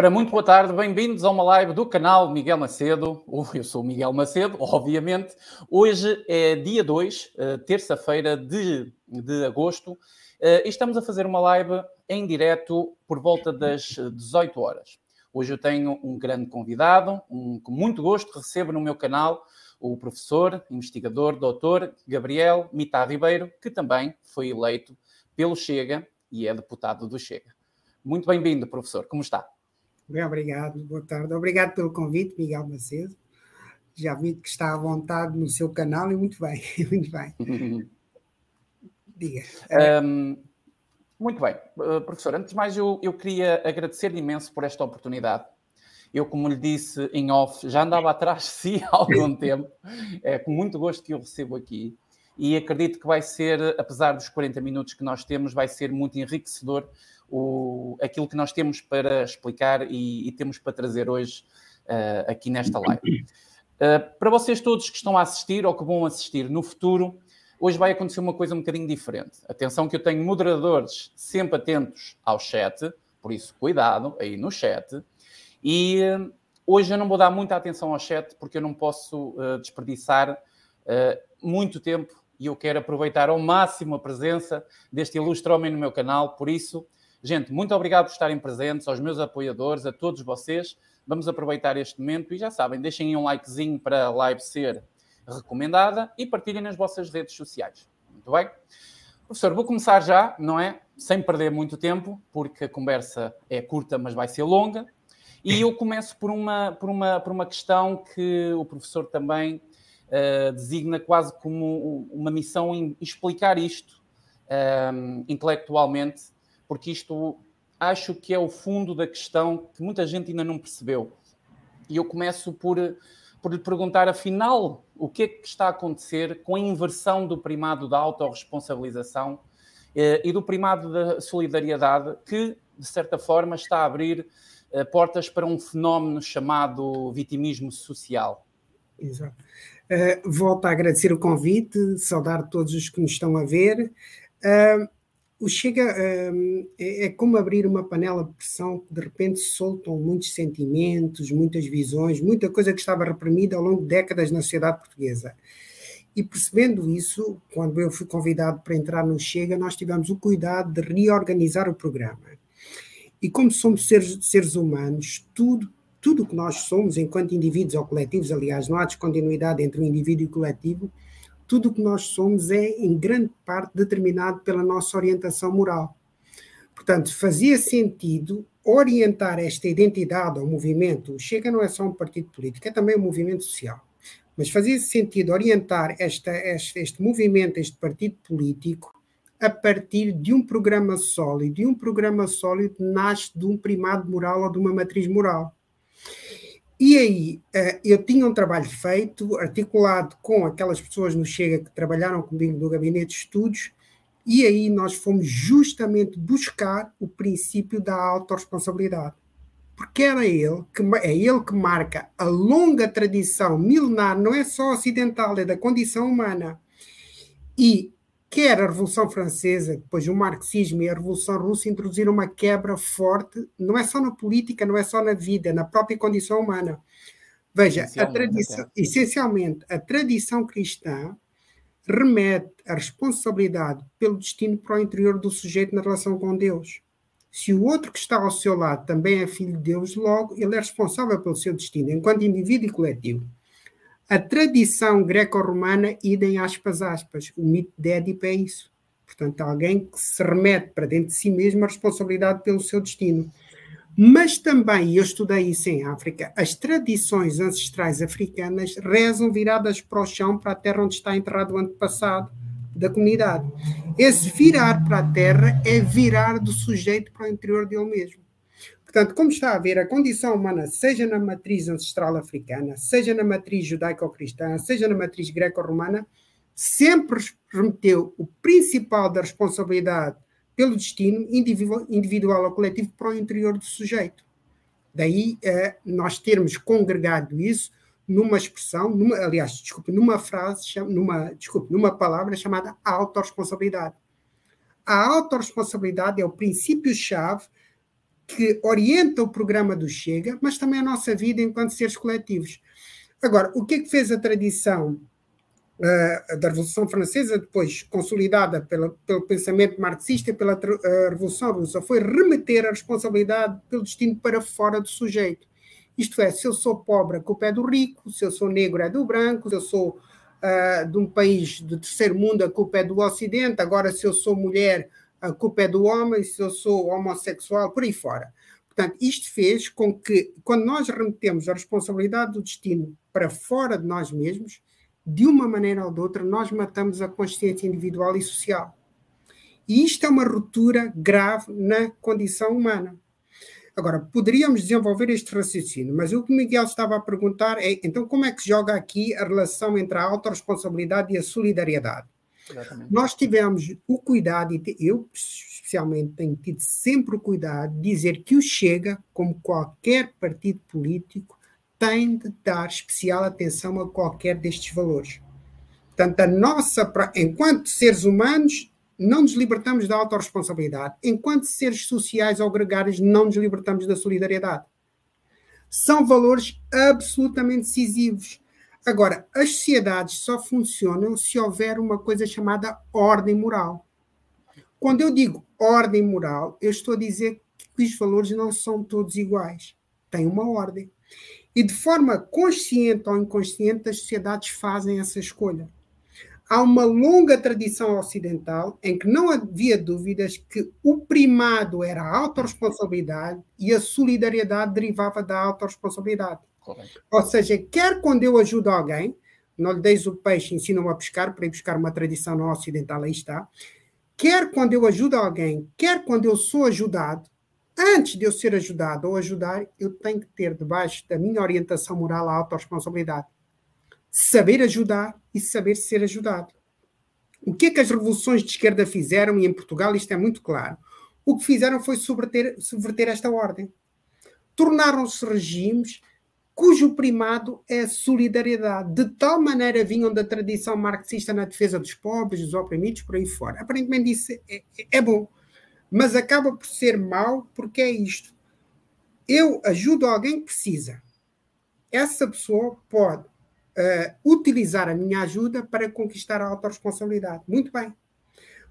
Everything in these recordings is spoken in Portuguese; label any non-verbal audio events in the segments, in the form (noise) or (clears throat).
Ora, muito boa tarde, bem-vindos a uma live do canal Miguel Macedo. Eu sou o Miguel Macedo, (laughs) obviamente. Hoje é dia 2, eh, terça-feira de, de agosto, eh, e estamos a fazer uma live em direto por volta das 18 horas. Hoje eu tenho um grande convidado, um, com muito gosto recebo no meu canal o professor, investigador, doutor Gabriel Mita Ribeiro, que também foi eleito pelo Chega e é deputado do Chega. Muito bem-vindo, professor. Como está? Bem, obrigado. Boa tarde. Obrigado pelo convite, Miguel Macedo. Já vi que está à vontade no seu canal e muito bem, (laughs) muito bem. Diga. Um, muito bem. Uh, professor, antes de mais, eu, eu queria agradecer imenso por esta oportunidade. Eu, como lhe disse em off, já andava atrás de si há algum (laughs) tempo. É com muito gosto que eu recebo aqui. E acredito que vai ser, apesar dos 40 minutos que nós temos, vai ser muito enriquecedor o, aquilo que nós temos para explicar e, e temos para trazer hoje uh, aqui nesta live. Uh, para vocês todos que estão a assistir ou que vão assistir no futuro, hoje vai acontecer uma coisa um bocadinho diferente. Atenção que eu tenho moderadores sempre atentos ao chat, por isso cuidado aí no chat. E uh, hoje eu não vou dar muita atenção ao chat porque eu não posso desperdiçar muito tempo e eu quero aproveitar ao máximo a presença deste ilustre homem no meu canal, por isso Gente, muito obrigado por estarem presentes, aos meus apoiadores, a todos vocês. Vamos aproveitar este momento e já sabem, deixem um likezinho para a live ser recomendada e partilhem nas vossas redes sociais. Muito bem? Professor, vou começar já, não é? Sem perder muito tempo, porque a conversa é curta, mas vai ser longa. E eu começo por uma, por uma, por uma questão que o professor também uh, designa quase como uma missão em explicar isto um, eh, intelectualmente porque isto acho que é o fundo da questão que muita gente ainda não percebeu. E eu começo por, por lhe perguntar, afinal, o que é que está a acontecer com a inversão do primado da autorresponsabilização eh, e do primado da solidariedade, que, de certa forma, está a abrir eh, portas para um fenómeno chamado vitimismo social. Exato. Uh, volto a agradecer o convite, saudar todos os que nos estão a ver. Uh, o Chega hum, é, é, como abrir uma panela de pressão que de repente soltam muitos sentimentos, muitas visões, muita coisa que estava reprimida ao longo de décadas na sociedade portuguesa. E percebendo isso, quando eu fui convidado para entrar no Chega, nós tivemos o cuidado de reorganizar o programa. E como somos seres, seres humanos, tudo tudo que nós somos enquanto indivíduos ou coletivos, aliás, não há descontinuidade entre o indivíduo e o coletivo, tudo o que nós somos é, em grande parte, determinado pela nossa orientação moral. Portanto, fazia sentido orientar esta identidade ao movimento. O Chega não é só um partido político, é também um movimento social. Mas fazia sentido orientar esta, este, este movimento, este partido político, a partir de um programa sólido. E um programa sólido nasce de um primado moral ou de uma matriz moral. E aí, eh, eu tinha um trabalho feito, articulado com aquelas pessoas no Chega que trabalharam comigo no gabinete de estudos, e aí nós fomos justamente buscar o princípio da autorresponsabilidade. Porque era ele que é ele que marca a longa tradição milenar, não é só ocidental, é da condição humana. E quer a Revolução Francesa, depois o marxismo e a Revolução Russa introduziram uma quebra forte, não é só na política, não é só na vida, na própria condição humana. Veja, a tradição, essencialmente, a tradição cristã remete a responsabilidade pelo destino para o interior do sujeito na relação com Deus. Se o outro que está ao seu lado também é filho de Deus, logo ele é responsável pelo seu destino, enquanto indivíduo e coletivo. A tradição greco-romana, idem aspas, aspas. O mito de Édipo é isso. Portanto, alguém que se remete para dentro de si mesmo a responsabilidade pelo seu destino. Mas também, eu estudei isso em África, as tradições ancestrais africanas rezam viradas para o chão, para a terra onde está enterrado o antepassado da comunidade. Esse virar para a terra é virar do sujeito para o interior dele mesmo. Portanto, como está a ver, a condição humana, seja na matriz ancestral africana, seja na matriz judaico-cristã, seja na matriz greco-romana, sempre remeteu o principal da responsabilidade pelo destino individual ou coletivo para o interior do sujeito. Daí eh, nós termos congregado isso numa expressão, numa, aliás, desculpe, numa frase, numa, desculpe, numa palavra chamada autorresponsabilidade. A autorresponsabilidade é o princípio-chave que orienta o programa do Chega, mas também a nossa vida enquanto seres coletivos. Agora, o que é que fez a tradição uh, da Revolução Francesa, depois consolidada pela, pelo pensamento marxista e pela uh, Revolução Russa? Foi remeter a responsabilidade pelo destino para fora do sujeito. Isto é, se eu sou pobre, a culpa é do rico, se eu sou negro, é do branco, se eu sou uh, de um país do terceiro mundo, a culpa é do Ocidente, agora, se eu sou mulher, a culpa é do homem, se eu sou homossexual, por aí fora. Portanto, isto fez com que, quando nós remetemos a responsabilidade do destino para fora de nós mesmos, de uma maneira ou de outra, nós matamos a consciência individual e social. E isto é uma ruptura grave na condição humana. Agora, poderíamos desenvolver este raciocínio, mas o que o Miguel estava a perguntar é: então, como é que joga aqui a relação entre a autorresponsabilidade e a solidariedade? Exatamente. Nós tivemos o cuidado, e eu especialmente tenho tido sempre o cuidado de dizer que o Chega, como qualquer partido político, tem de dar especial atenção a qualquer destes valores. Portanto, a nossa, enquanto seres humanos, não nos libertamos da autorresponsabilidade. Enquanto seres sociais ou gregários, não nos libertamos da solidariedade. São valores absolutamente decisivos. Agora, as sociedades só funcionam se houver uma coisa chamada ordem moral. Quando eu digo ordem moral, eu estou a dizer que os valores não são todos iguais. Tem uma ordem. E de forma consciente ou inconsciente, as sociedades fazem essa escolha. Há uma longa tradição ocidental em que não havia dúvidas que o primado era a autorresponsabilidade e a solidariedade derivava da autorresponsabilidade. Correto. Ou seja, quer quando eu ajudo alguém, não lhe deis o peixe, ensina-o a pescar, para ir buscar uma tradição não ocidental, aí está. Quer quando eu ajudo alguém, quer quando eu sou ajudado, antes de eu ser ajudado ou ajudar, eu tenho que ter debaixo da minha orientação moral a autorresponsabilidade. Saber ajudar e saber ser ajudado. O que é que as revoluções de esquerda fizeram, e em Portugal isto é muito claro, o que fizeram foi subverter, subverter esta ordem. Tornaram-se regimes cujo primado é solidariedade. De tal maneira vinham da tradição marxista na defesa dos pobres, dos oprimidos, por aí fora. Aparentemente isso é, é, é bom, mas acaba por ser mau porque é isto. Eu ajudo alguém que precisa. Essa pessoa pode uh, utilizar a minha ajuda para conquistar a autorresponsabilidade. Muito bem.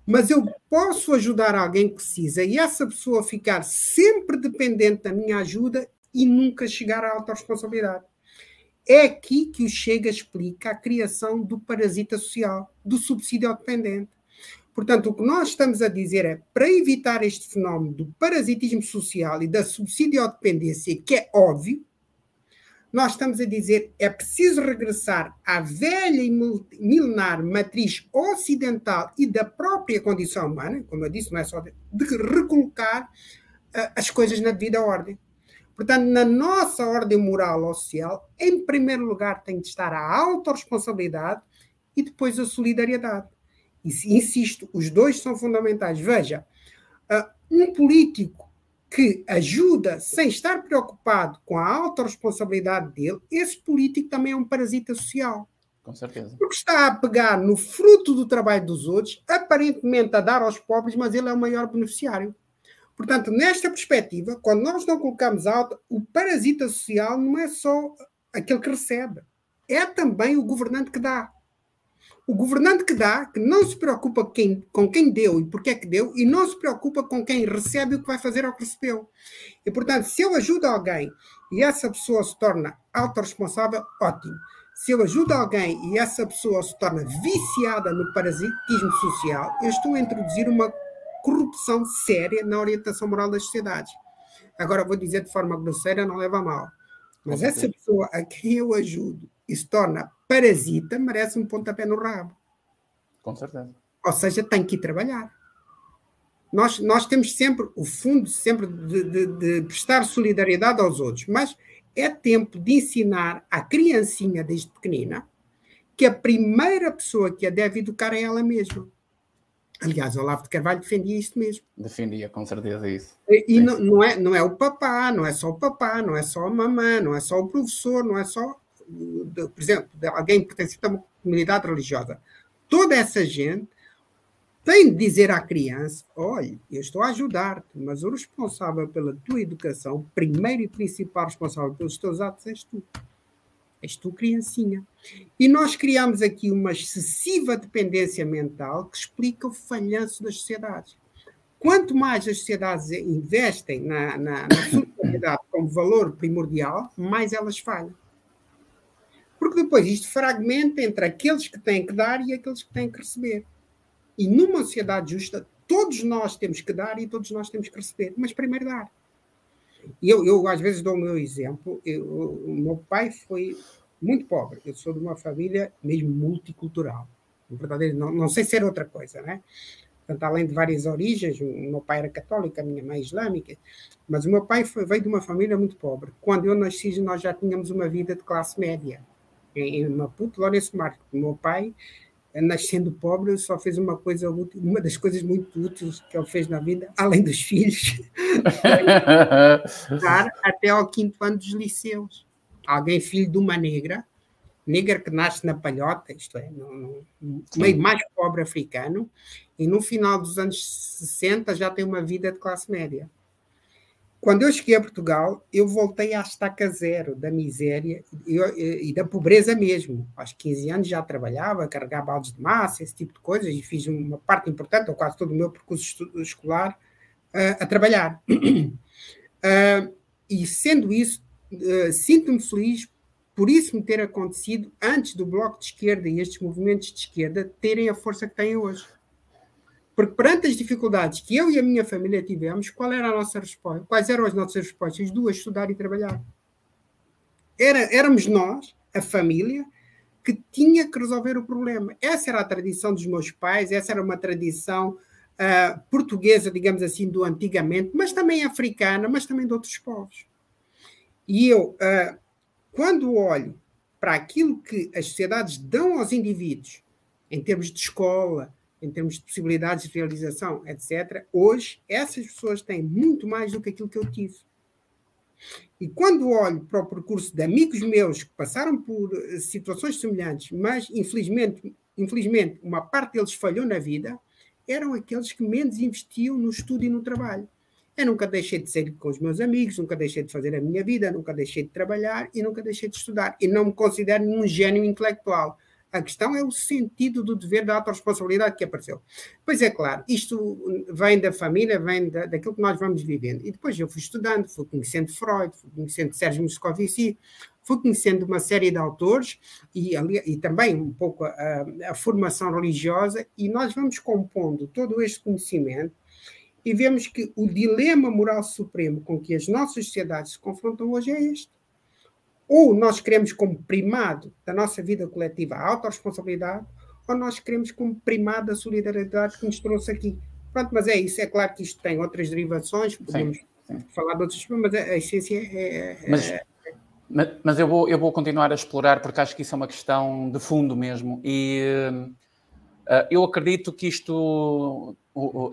Mas eu posso ajudar alguém que precisa e essa pessoa ficar sempre dependente da minha ajuda e nunca chegar à autorresponsabilidade. É aqui que o Chega explica a criação do parasita social, do subsídio dependente. Portanto, o que nós estamos a dizer é, para evitar este fenómeno do parasitismo social e da subsidiodependência, que é óbvio, nós estamos a dizer é preciso regressar à velha e milenar matriz ocidental e da própria condição humana, como eu disse, não é só de, de recolocar uh, as coisas na devida ordem. Portanto, na nossa ordem moral ou social, em primeiro lugar tem de estar a autorresponsabilidade e depois a solidariedade. E, insisto, os dois são fundamentais. Veja, uh, um político que ajuda sem estar preocupado com a autorresponsabilidade dele, esse político também é um parasita social. Com certeza. Porque está a pegar no fruto do trabalho dos outros, aparentemente a dar aos pobres, mas ele é o maior beneficiário. Portanto, nesta perspectiva, quando nós não colocamos alto, o parasita social não é só aquele que recebe, é também o governante que dá. O governante que dá, que não se preocupa quem, com quem deu e porque é que deu, e não se preocupa com quem recebe o que vai fazer ao que recebeu. E, portanto, se eu ajudo alguém e essa pessoa se torna autorresponsável, ótimo. Se eu ajudo alguém e essa pessoa se torna viciada no parasitismo social, eu estou a introduzir uma corrupção séria na orientação moral das sociedades. Agora, vou dizer de forma grosseira, não leva a mal. Mas essa pessoa a quem eu ajudo e se torna parasita, merece um pontapé no rabo. Com certeza. Ou seja, tem que ir trabalhar. Nós, nós temos sempre o fundo sempre de, de, de prestar solidariedade aos outros, mas é tempo de ensinar à criancinha desde pequenina que a primeira pessoa que a deve educar é ela mesma. Aliás, Olavo de Carvalho defendia isto mesmo. Defendia, com certeza, isso. E, e não, não, é, não é o papá, não é só o papá, não é só a mamã, não é só o professor, não é só, por exemplo, alguém pertencente a uma comunidade religiosa. Toda essa gente tem de dizer à criança: olha, eu estou a ajudar-te, mas o responsável pela tua educação, o primeiro e principal responsável pelos teus atos és tu. És tu, criancinha. E nós criamos aqui uma excessiva dependência mental que explica o falhanço das sociedades. Quanto mais as sociedades investem na, na, na (coughs) solidariedade como valor primordial, mais elas falham. Porque depois isto fragmenta entre aqueles que têm que dar e aqueles que têm que receber. E numa sociedade justa, todos nós temos que dar e todos nós temos que receber, mas primeiro dar. E eu, eu às vezes dou o meu exemplo. Eu, meu pai foi muito pobre. Eu sou de uma família mesmo multicultural. Verdadeiro, não, não sei ser outra coisa, né? Portanto, além de várias origens, o meu pai era católico, a minha mãe islâmica, mas o meu pai foi, veio de uma família muito pobre. Quando eu nasci, nós já tínhamos uma vida de classe média. Em, em Maputo, Lourenço Marques. Meu pai nascendo pobre, só fez uma coisa útil, uma das coisas muito úteis que ele fez na vida, além dos filhos, (laughs) até ao quinto ano dos liceus. Alguém filho de uma negra, negra que nasce na palhota, isto é, no, no meio mais pobre africano, e no final dos anos 60 já tem uma vida de classe média. Quando eu cheguei a Portugal, eu voltei à estaca zero da miséria e, e, da pobreza mesmo. Aos 15 anos já trabalhava, carregava baldes de massa, esse tipo de coisas, e fiz uma parte importante, ou quase todo o meu percurso escolar, uh, a trabalhar. Uh, (clears throat) e sendo isso, uh, sinto-me feliz por isso me ter acontecido antes do Bloco de Esquerda e estes movimentos de esquerda terem a força que têm hoje. Porque perante as dificuldades que eu e a minha família tivemos, qual era a nossa resposta? Quais eram as nossas respostas? Duas, estudar e trabalhar. Era, éramos nós, a família, que tinha que resolver o problema. Essa era a tradição dos meus pais, essa era uma tradição uh, portuguesa, digamos assim, do antigamente, mas também africana, mas também de outros povos. E eu, uh, quando olho para aquilo que as sociedades dão aos indivíduos, em termos de escola, em termos de possibilidades de realização, etc., hoje essas pessoas têm muito mais do que aquilo que eu tive. E quando olho para o percurso de amigos meus que passaram por eh, situações semelhantes, mas infelizmente, infelizmente uma parte deles falhou na vida, eram aqueles que menos investiam no estudo e no trabalho. Eu nunca deixei de sair com os meus amigos, nunca deixei de fazer a minha vida, nunca deixei de trabalhar e nunca deixei de estudar. E não me considero um gênio intelectual a questão é o sentido do dever da autorresponsabilidade que apareceu. Pois é claro, isto vem da família, vem da, daquilo que nós vamos vivendo. E depois eu fui estudando, fui conhecendo Freud, fui conhecendo Sérgio Moscovici, fui conhecendo uma série de autores e, ali, e também um pouco a, a formação religiosa, e nós vamos compondo todo este conhecimento e vemos que o dilema moral supremo com que as nossas sociedades se confrontam hoje é este ou nós queremos como primado da nossa vida coletiva a autorresponsabilidade, ou nós queremos como primado a solidariedade que nos trouxe aqui. Pronto, mas é isso. É claro que isto tem outras derivações, podemos sim, sim. falar de outros, mas a, essência é. é mas, é... mas, mas, eu, vou, eu vou continuar a explorar, porque acho que isso é uma questão de fundo mesmo. E uh, eu acredito que isto,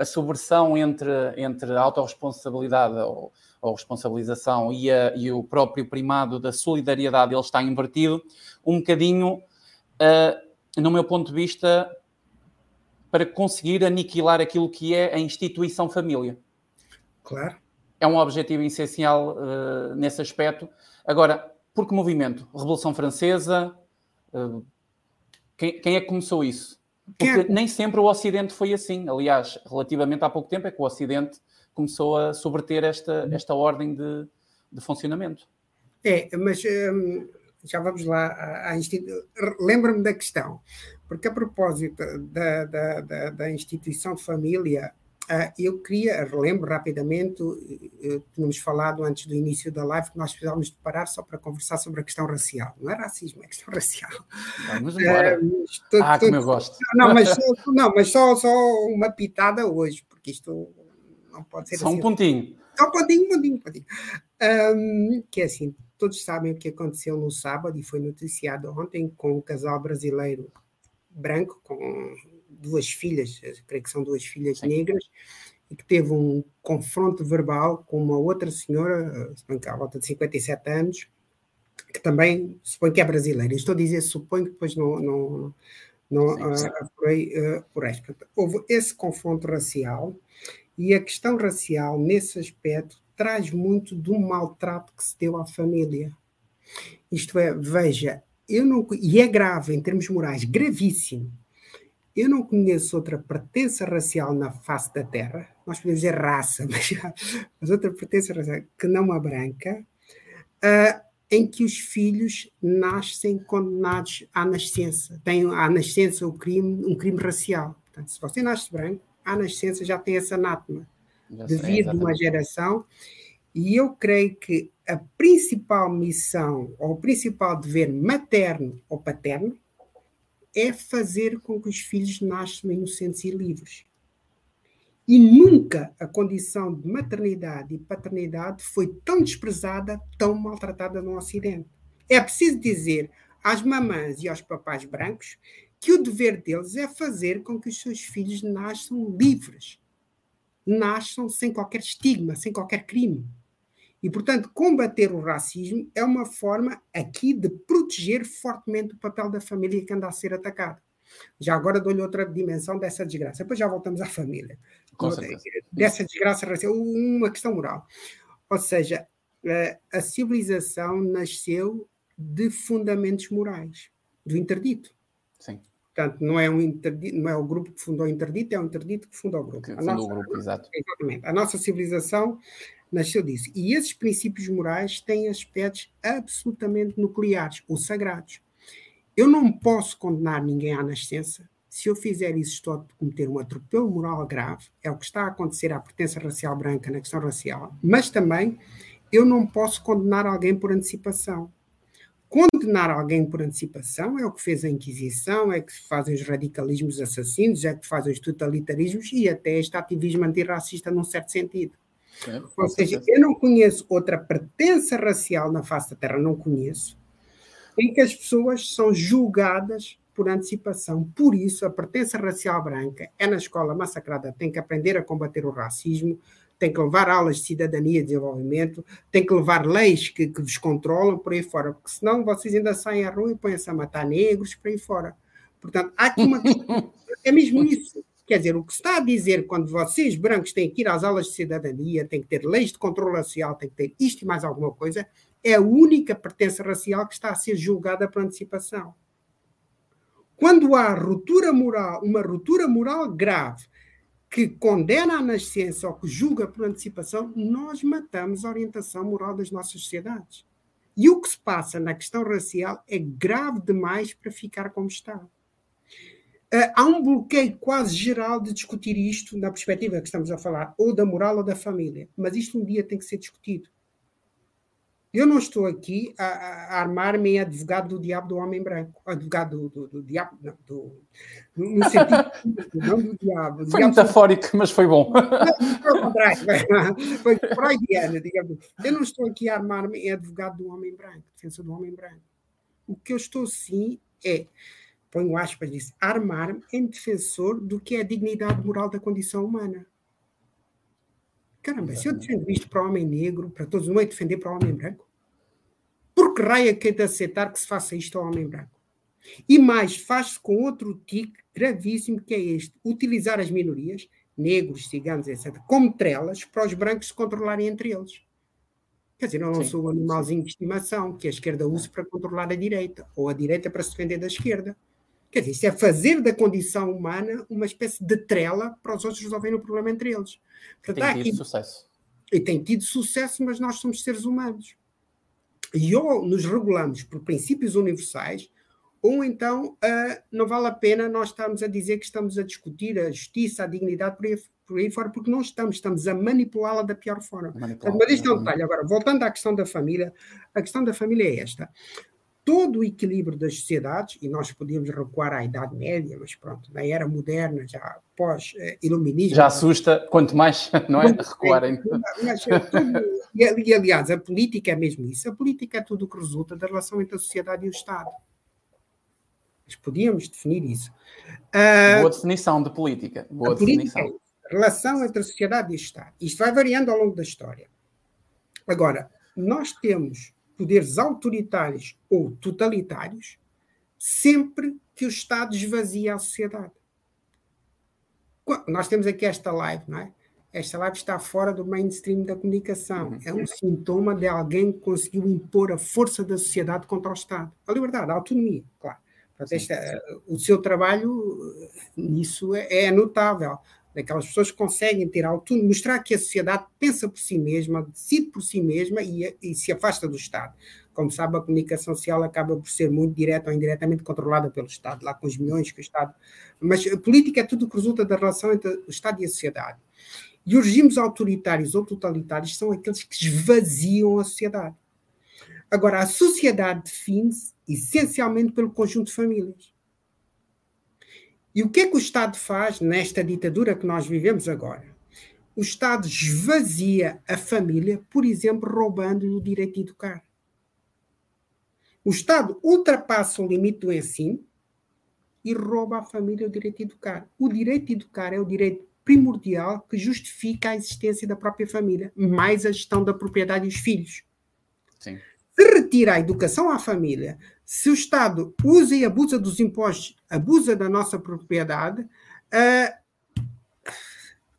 a subversão entre, entre a autorresponsabilidade ou ou responsabilização e, a, e, o próprio primado da solidariedade ele está invertido um bocadinho, uh, no meu ponto de vista, para conseguir aniquilar aquilo que é a instituição família. Claro. É um objetivo essencial uh, nesse aspecto. Agora, por que movimento? Revolução Francesa? Uh, quem, quem é que começou isso? Porque é? nem sempre o Ocidente foi assim. Aliás, relativamente há pouco tempo é que o Ocidente começou a subverter esta, esta ordem de, de funcionamento. É, mas hum, já vamos lá à, à Lembra-me da questão, porque a propósito da, da, da, da instituição de família, uh, eu queria, relembro rapidamente, uh, tínhamos falado antes do início da live que nós precisávamos de parar só para conversar sobre a questão racial. Não é racismo, é questão racial. Vamos embora. Uh, ah, como eu gosto. Não, mas, não, mas só, só uma pitada hoje, porque isto não pode ser Só assim. um pontinho. Só um pontinho, um pontinho, um pontinho. Um, que é assim, todos sabem o que aconteceu no sábado e foi noticiado ontem com um casal brasileiro branco com duas filhas, creio que são duas filhas Sim. negras, e que teve um confronto verbal com uma outra senhora, suponho à volta de 57 anos, que também suponho que é brasileira. Estou a dizer suponho que depois não, não, Não, sim, sim. por aí, por aí. Houve esse confronto racial e a questão racial, nesse aspecto, traz muito do maltrato que se deu à família. Isto é, veja, eu não, e é grave em termos morais, gravíssimo. Eu não conheço outra pertença racial na face da Terra, nós podemos dizer raça, (laughs) mas, mas outra pertença racial que não a branca, uh, em que os filhos nascem condenados à nascença, têm à nascença o crime, um crime racial. Portanto, se você nasce branco, à nascença já tem esse anátema, devido a uma geração. E eu creio que a principal missão, ou o principal dever materno ou paterno, é fazer com que os filhos nasçam inocentes e livres. E nunca a condição de maternidade e paternidade foi tão desprezada, tão maltratada no Ocidente. É preciso dizer às mamães e aos papais brancos que o dever deles é fazer com que os seus filhos nasçam livres, nasçam sem qualquer estigma, sem qualquer crime. E, portanto, combater o racismo é uma forma aqui de proteger fortemente o papel da família que anda a ser atacada. Já agora dou-lhe outra dimensão dessa desgraça. Depois já voltamos à família. Dessa desgraça racial, uma questão moral. Ou seja, eh, a civilização nasceu de fundamentos morais, do interdito. Sim. Portanto, não é, um interdito, não é o grupo que fundou o interdito, é o interdito que fundou o grupo. Que fundou nossa, o grupo, exato. Exatamente. A nossa civilização nasceu disso. E esses princípios morais têm aspectos absolutamente nucleares ou sagrados. Eu não posso condenar ninguém à nascença. Se eu fizer isso, estou a cometer um atropelo moral grave. É o que está a acontecer à pertença racial branca na questão racial. Mas também eu não posso condenar alguém por antecipação. Condenar alguém por antecipação é o que fez a Inquisição, é que fazem os radicalismos assassinos, é que fazem os totalitarismos e até este ativismo antirracista num certo sentido. É, Ou seja, eu não conheço outra pertença racial na face da Terra, não conheço, em que as pessoas são julgadas por antecipação. Por isso, a pertença racial branca é na escola massacrada, tem que aprender a combater o racismo, tem que levar aulas de cidadania e desenvolvimento, tem que levar leis que, que vos controlam por aí fora, porque senão vocês ainda saem à rua e põem-se a matar negros por aí fora. Portanto, há aqui uma. (laughs) é mesmo isso. Quer dizer, o que se está a dizer quando vocês, brancos, têm que ir às aulas de cidadania, têm que ter leis de controle racial, têm que ter isto e mais alguma coisa, é a única pertença racial que está a ser julgada por antecipação. Quando há ruptura moral, uma ruptura moral grave, que condena a nascença ou que julga por antecipação, nós matamos a orientação moral das nossas sociedades. E o que se passa na questão racial é grave demais para ficar como está. Uh, há um bloqueio quase geral de discutir isto na perspectiva que estamos a falar, ou da moral ou da família. Mas isto um dia tem que ser discutido. Eu não estou aqui a, a armar-me em advogado do diabo do homem branco. Advogado do, do, do diabo, não, do, no sentido, (laughs) não do diabo. Foi diabo metafórico, mas foi bom. Não, contrário, (laughs) foi freudiano, digamos. Eu não estou aqui a armar-me em advogado do homem branco, defensor do homem branco. O que eu estou, sim, é, ponho aspas disso, armar-me em defensor do que é a dignidade moral da condição humana. Caramba, se eu defendo isto para o homem negro, para todos, não é defender para o homem branco? Por que raio é que é de aceitar que se faça isto ao homem branco? E mais, faz-se com outro tique gravíssimo que é este: utilizar as minorias, negros, ciganos, etc., como trelas para os brancos se controlarem entre eles. Quer dizer, eu não sim, sou o animalzinho de estimação que a esquerda usa para controlar a direita, ou a direita para se defender da esquerda. Quer dizer, isso é fazer da condição humana uma espécie de trela para os outros resolverem o problema entre eles. Portanto, tem tido aqui... sucesso. E tem tido sucesso, mas nós somos seres humanos e ou nos regulamos por princípios universais, ou então uh, não vale a pena nós estarmos a dizer que estamos a discutir a justiça, a dignidade por aí, por aí fora, porque não estamos, estamos a manipulá-la da pior forma. Mas isto é um detalhe. Agora, voltando à questão da família, a questão da família é esta todo o equilíbrio das sociedades, e nós podíamos recuar à Idade Média, mas pronto, na era moderna, já pós-iluminismo. Já assusta, quanto mais, (laughs) não é? Recuarem. Mas, é e, aliás, a política é mesmo isso. A política é tudo o que resulta da relação entre a sociedade e o Estado. Mas podíamos definir isso. Uh, Boa definição de política. Boa a definição. Política é relação entre a sociedade e o Estado. Isto vai variando ao longo da história. Agora, nós temos poderes autoritários ou totalitários sempre que o Estado esvazia a sociedade. Nós temos aqui esta live, não é? Esta live está fora do mainstream da comunicação. Uhum. É um sintoma de alguém que conseguiu impor a força da sociedade contra o Estado. A liberdade, a autonomia, claro. Esta, o seu trabalho nisso é, é notável daquelas pessoas que conseguem ter autonomia, mostrar que a sociedade pensa por si mesma, decide por si mesma e, e, se afasta do Estado. Como sabe, a comunicação social acaba por ser muito direta ou indiretamente controlada pelo Estado, lá com os milhões que o Estado. Mas a política é tudo que resulta da relação entre o Estado e a sociedade. E os regimes autoritários ou totalitários são aqueles que esvaziam a sociedade. Agora, a sociedade define-se essencialmente pelo conjunto de famílias. E o que é que o Estado faz nesta ditadura que nós vivemos agora? O Estado esvazia a família, por exemplo, roubando-lhe o direito de educar. O Estado ultrapassa o limite do ensino e rouba à família o direito de educar. O direito de educar é o direito primordial que justifica a existência da própria família, mais a gestão da propriedade dos filhos. Sim. Se retira a educação à família, se o Estado usa e abusa dos impostos, abusa da nossa propriedade, uh,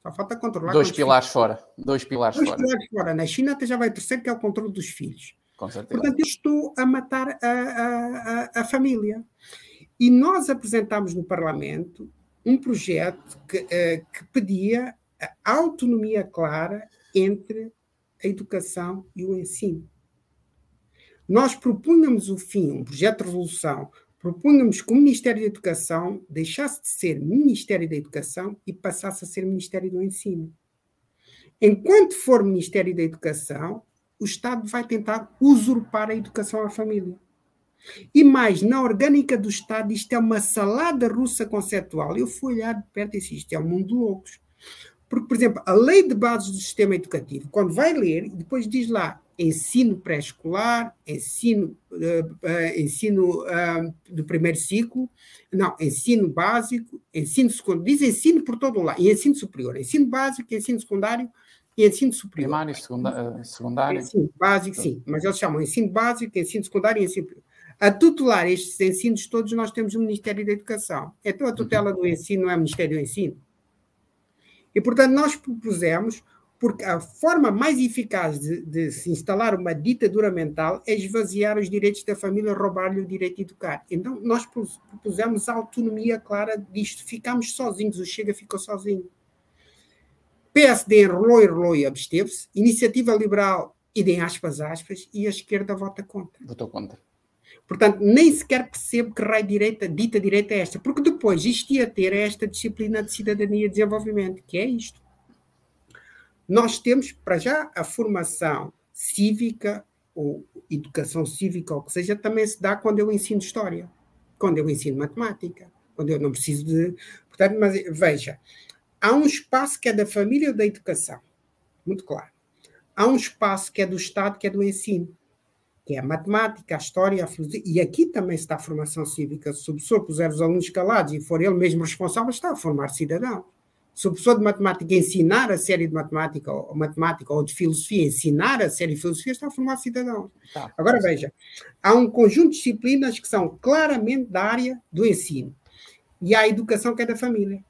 só falta controlar. Dois pilares filhos. fora. Dois pilares Dois fora. pilares fora. Na China até já vai terceiro, que é o controle dos filhos. Com certeza. Portanto, eu estou a matar a, a, a, a família. E nós apresentamos no Parlamento um projeto que, uh, que pedia a autonomia clara entre a educação e o ensino. Nós propunhamos o fim, um projeto de resolução, propunhamos que o Ministério da Educação deixasse de ser Ministério da Educação e passasse a ser Ministério do Ensino. Enquanto for Ministério da Educação, o Estado vai tentar usurpar a educação à família. E mais, na orgânica do Estado, isto é uma salada russa conceptual. Eu fui olhar de perto e disse: isto é um mundo de loucos. Porque, por exemplo, a lei de bases do sistema educativo, quando vai ler, depois diz lá ensino pré-escolar, ensino, uh, uh, ensino uh, do primeiro ciclo, não, ensino básico, ensino secundário, diz ensino por todo o lado, e ensino superior, ensino básico, ensino secundário e ensino superior. Primário, secundário. Ensino básico, sim, mas eles chamam ensino básico, ensino secundário e ensino superior. A tutelar estes ensinos todos, nós temos o Ministério da Educação. Então, a tutela do ensino é o Ministério do Ensino. E, portanto, nós propusemos porque a forma mais eficaz de, de, se instalar uma ditadura mental é esvaziar os direitos da família, roubar-lhe o direito de educar. Então, nós propusemos a autonomia clara disto. Ficámos sozinhos, o Chega ficou sozinho. PSD enrolou, enrolou e absteve-se. Iniciativa Liberal, idem aspas, aspas, e a esquerda vota contra. Votou contra. Portanto, nem sequer percebo que raio direita, dita direita é esta, porque depois isto ia ter esta disciplina de cidadania e desenvolvimento, que é isto nós temos, para já, a formação cívica, ou educação cívica, ou que seja, também se dá quando eu ensino história, quando eu ensino matemática, quando eu não preciso de. Portanto, mas veja, há um espaço que é da família ou da educação, muito claro. Há um espaço que é do Estado, que é do ensino, que é a matemática, a história, a filosofia, e aqui também está a formação cívica. Se o professor puser os alunos calados e for ele mesmo responsável, está a formar cidadão se o professor de matemática ensinar a série de matemática ou, matemática ou de filosofia, ensinar a série de filosofia, está a formar cidadãos. Tá. Agora veja, há um conjunto de disciplinas que são claramente da área do ensino. E há a educação que é da família.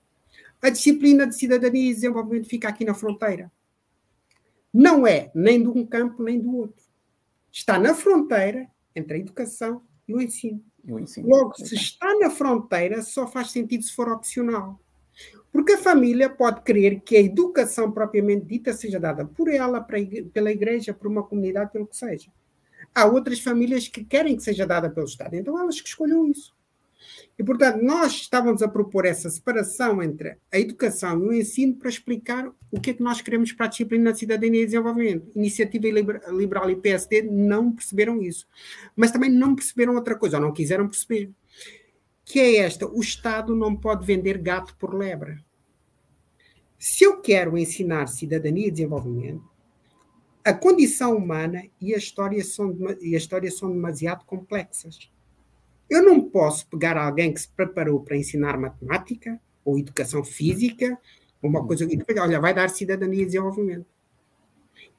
A disciplina de cidadania e desenvolvimento fica aqui na fronteira. Não é nem de um campo nem do outro. Está na fronteira entre a educação e o ensino. E o ensino. Logo, se está na fronteira, só faz sentido se for opcional. Porque a família pode querer que a educação propriamente dita seja dada por ela, pela igreja, por uma comunidade, pelo que seja. Há outras famílias que querem que seja dada pelo Estado, então elas que escolham isso. E, portanto, nós estávamos a propor essa separação entre a educação e o ensino para explicar o que é que nós queremos para a disciplina de cidadania e desenvolvimento. Iniciativa Liberal e PSD não perceberam isso. Mas também não perceberam outra coisa, ou não quiseram perceber que é esta: o Estado não pode vender gato por lebre. Se eu quero ensinar cidadania e desenvolvimento, a condição humana e a história são, e a história são demasiado complexas. Eu não posso pegar alguém que se preparou para ensinar matemática ou educação física, uma coisa, e depois, olha, vai dar cidadania e desenvolvimento.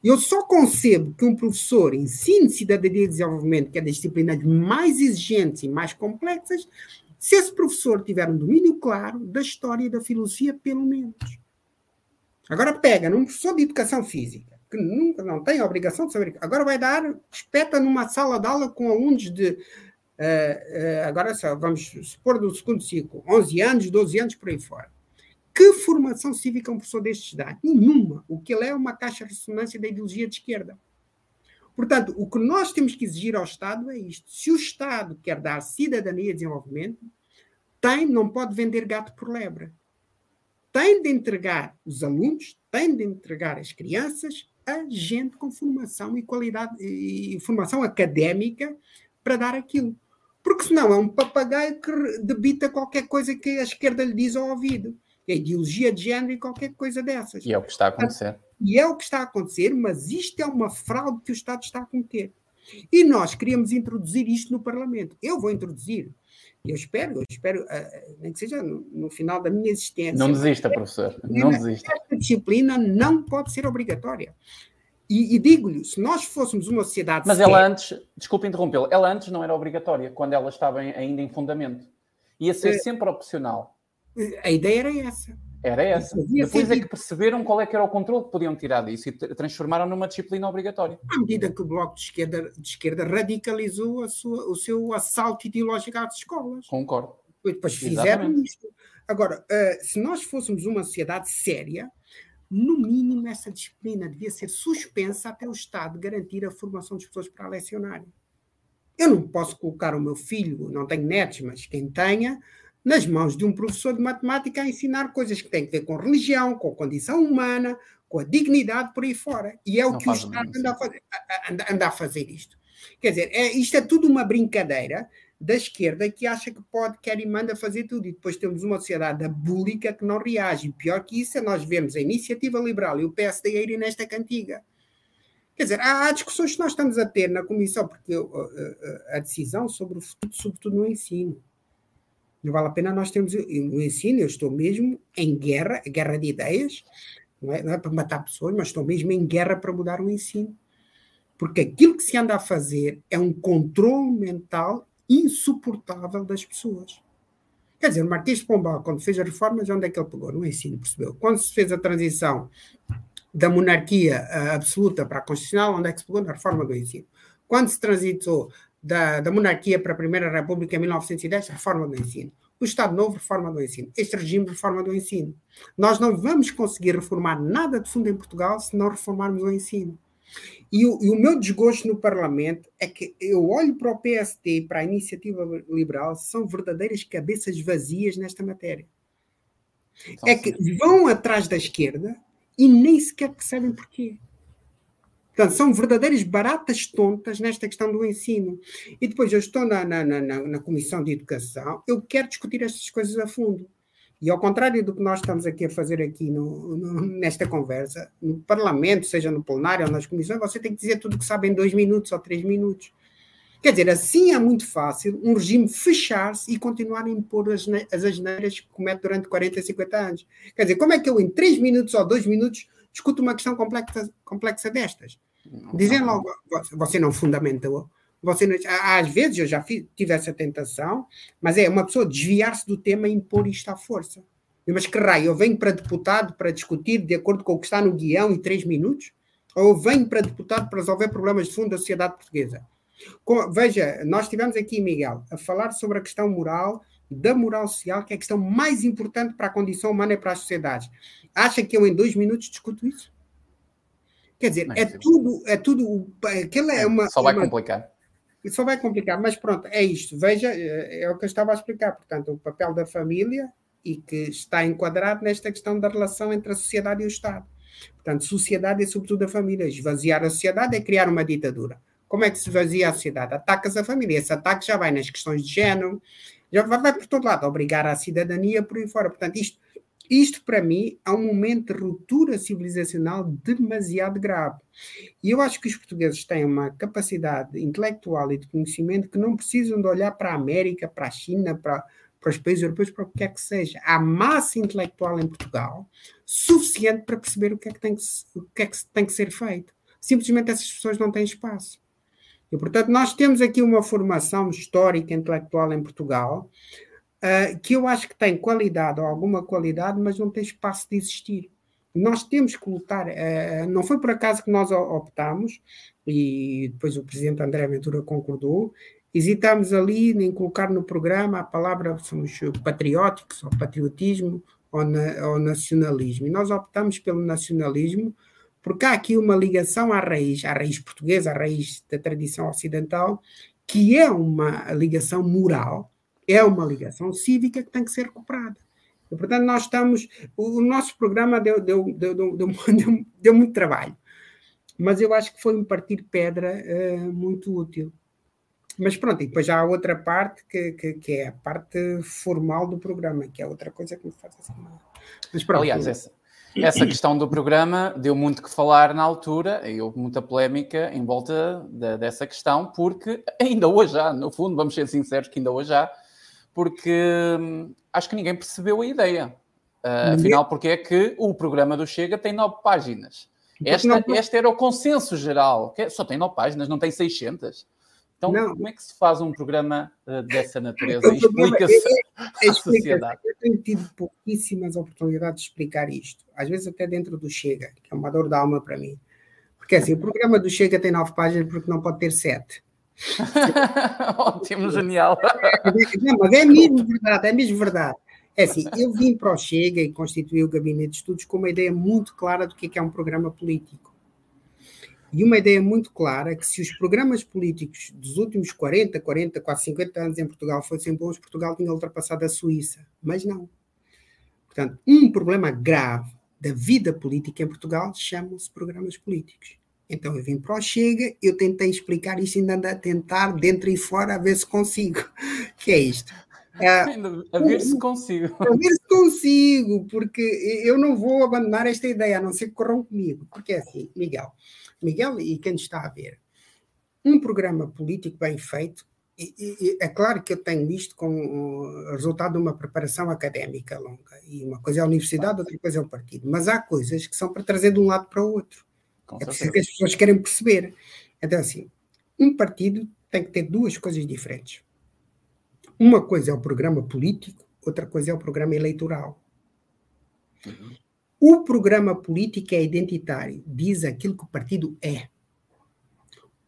Eu só concebo que um professor ensine cidadania e desenvolvimento, que é das disciplinas mais exigentes e mais complexas, se esse professor tiver um domínio claro da história e da filosofia, pelo menos. Agora pega num professor de educação física, que nunca não tem a obrigação de saber, agora vai dar, espeta numa sala de aula com alunos de, uh, uh, agora só, vamos supor do segundo ciclo, 11 anos, 12 anos, por aí fora. Que formação cívica um professor destes dá? Nenhuma. O que ele é uma caixa de ressonância da ideologia de esquerda. Portanto, o que nós temos que exigir ao Estado é isto. Se o Estado quer dar cidadania e desenvolvimento, tem, não pode vender gato por lebre. Tem de entregar os alunos, tem de entregar as crianças a gente com formação e qualidade e formação académica para dar aquilo. Porque senão é um papagaio que debita qualquer coisa que a esquerda lhe diz ao ouvido a ideologia de género e qualquer coisa dessas. E é o que está a acontecer. E é o que está a acontecer, mas isto é uma fraude que o Estado está a cometer. E nós queríamos introduzir isto no Parlamento. Eu vou introduzir. Eu espero, eu espero, uh, nem que seja no, no, final da minha existência. Não desista, professor. Não desista. Esta disciplina não pode ser obrigatória. E, e digo-lhe, se nós fôssemos uma sociedade. Mas ela antes, desculpe interrompê-la, ela antes não era obrigatória, quando ela estava em, ainda em fundamento. Ia ser é, sempre opcional. A ideia era essa. Era essa. Depois sentido. é que perceberam qual é que era o controle que podiam tirar disso e transformaram numa disciplina obrigatória. À medida que o Bloco de Esquerda, de esquerda radicalizou sua, o seu assalto ideológico às escolas. Concordo. E depois fizeram isto. Agora, uh, se nós fôssemos uma sociedade séria, no mínimo essa disciplina devia ser suspensa até o Estado garantir a formação das pessoas para lecionarem. Eu não posso colocar o meu filho, não tenho netos, mas quem tenha, nas mãos de um professor de matemática a ensinar coisas que têm a ver com religião, com condição humana, com a dignidade por aí fora. E é o Não que o Estado anda a, fazer, anda, anda a, fazer, isto. Quer dizer, é, isto é tudo uma brincadeira da esquerda que acha que pode, quer e manda fazer tudo. E depois temos uma sociedade abúlica que não reage. Pior que isso é nós vermos a iniciativa liberal e o PSD a irem nesta cantiga. Quer dizer, há, há, discussões que nós estamos a ter na Comissão, porque a, a decisão sobre o futuro, sobretudo no ensino, não vale a pena nós termos. No ensino, eu estou mesmo em guerra, guerra de ideias, não é, não é para matar pessoas, mas estou mesmo em guerra para mudar o ensino. Porque aquilo que se anda a fazer é um controle mental insuportável das pessoas. Quer dizer, o Marquês de Pombal, quando fez a reforma, onde é que ele pegou? No ensino, percebeu? Quando se fez a transição da monarquia uh, absoluta para a constitucional, onde é que se pegou? Na reforma do ensino. Quando se transitou da, da monarquia para a Primeira República em 1910, reforma do ensino. O Estado Novo, reforma do ensino. Este regime, reforma do ensino. Nós não vamos conseguir reformar nada de fundo em Portugal se não reformarmos o ensino. E o, e o, meu desgosto no Parlamento é que eu olho para o PST e para a Iniciativa Liberal, são verdadeiras cabeças vazias nesta matéria. Então, é que vão atrás da esquerda e nem sequer percebem porquê. Portanto, são verdadeiras baratas tontas nesta questão do ensino. E depois eu estou na, na, na, na Comissão de Educação, eu quero discutir estas coisas a fundo. E ao contrário do que nós estamos aqui a fazer aqui no, no, nesta conversa, no Parlamento, seja no plenário ou nas comissões, você tem que dizer tudo o que sabe em dois minutos ou três minutos. Quer dizer, assim é muito fácil um regime fechar-se e continuar a impor as, as asneiras que comete durante 40, 50 anos. Quer dizer, como é que eu em três minutos ou dois minutos discuto uma questão complexa, complexa destas? Dizem logo, você não fundamentou. Você às vezes eu já fiz, tive essa tentação, mas é uma pessoa desviar-se do tema e impor isto à força. Mas que raio, eu venho para deputado para discutir de acordo com o que está no guião em três minutos? Ou eu venho para deputado para resolver problemas de fundo da sociedade portuguesa? Com, veja, nós estivemos aqui, Miguel, a falar sobre a questão moral, da moral social, que é a questão mais importante para a condição humana e para as sociedades. Acha que eu em dois minutos discuto isso? Quer dizer, é, é tudo, é tudo. Aquilo é, é uma. Só vai uma, complicar. Só vai complicar, mas pronto, é isto. Veja, é, é o que eu estava a explicar. Portanto, o papel da família e que está enquadrado nesta questão da relação entre a sociedade e o Estado. Portanto, sociedade é sobretudo a família. Esvaziar a sociedade é criar uma ditadura. Como é que se esvazia a sociedade? Atacas a família. Esse ataque já vai nas questões de género, já vai, vai por todo lado, obrigar a cidadania por aí fora. Portanto, isto isto, para mim, é um momento de ruptura civilizacional demasiado grave. E eu acho que os portugueses têm uma capacidade intelectual e de conhecimento que não precisam de olhar para a América, para a China, para, para os países europeus, para o que quer que seja. Há massa intelectual em Portugal suficiente para perceber o que é que tem que, o que, é que tem que ser feito. simplesmente essas pessoas não têm espaço. E, portanto, nós temos aqui uma formação histórica intelectual em Portugal uh, que eu acho que tem qualidade ou alguma qualidade, mas não tem espaço de existir. Nós temos que lutar. Uh, não foi por acaso que nós optamos, e depois o presidente André Ventura concordou, hesitamos ali em colocar no programa a palavra somos patrióticos, ou patriotismo, ou, na, ou nacionalismo. E nós optamos pelo nacionalismo porque há aqui uma ligação à raiz, à raiz portuguesa, à raiz da tradição ocidental, que é uma ligação moral, é uma ligação cívica que tem que ser recuperada. E, portanto, nós estamos. O, nosso programa deu, deu, (laughs) deu, deu, deu muito trabalho, mas eu acho que foi um partir pedra uh, muito útil. Mas pronto, e depois já há outra parte que, que, que, é a parte formal do programa, que é outra coisa que me faz assim. Mas pronto. Aliás, essa, essa questão do programa deu muito que falar na altura e houve muita polémica em volta de, dessa questão, porque ainda hoje há, no fundo, vamos ser sinceros que ainda hoje há, porque hum, acho que ninguém percebeu a ideia. Uh, afinal, porque é que o programa do Chega tem nove páginas. Esta, este era o consenso geral. Que é, só tem nove páginas, não tem 600. Então, não. como é que se faz um programa uh, dessa natureza? Explica-se é, é, (laughs) à sociedade. Eu tenho tido pouquíssimas oportunidades de explicar isto. Às vezes até dentro do Chega, que é uma dor da alma para mim. Porque assim, o programa do Chega tem nove páginas porque não pode ter sete. (laughs) Ótimo, genial. Não, mas é mesmo verdade, é mesmo verdade. É assim, eu vim para o Chega e constituí o Gabinete de Estudos com uma ideia muito clara do que é, é um programa político e uma ideia muito clara que se os programas políticos dos últimos 40, 40, quase 50 anos em Portugal fossem bons, Portugal tinha ultrapassado a Suíça. Mas não. Portanto, um problema grave da vida política em Portugal chamam-se programas políticos. Então eu vim para o Chega, eu tentei explicar isto, ainda ando a tentar, dentro e fora, a ver se consigo. (laughs) que é isto? (laughs) a ver se consigo. A ver se consigo, porque eu não vou abandonar esta ideia, a não ser que corram comigo. Porque é assim, Miguel, Miguel e quem está a ver, um programa político bem feito, e, e, é claro que eu tenho isto como resultado de uma preparação académica longa, e uma coisa é a universidade, outra coisa é o partido, mas há coisas que são para trazer de um lado para o outro. É preciso que as pessoas querem perceber. Então, assim, um partido tem que ter duas coisas diferentes. Uma coisa é o programa político, outra coisa é o programa eleitoral. Uhum. O programa político é identitário, diz aquilo que o partido é.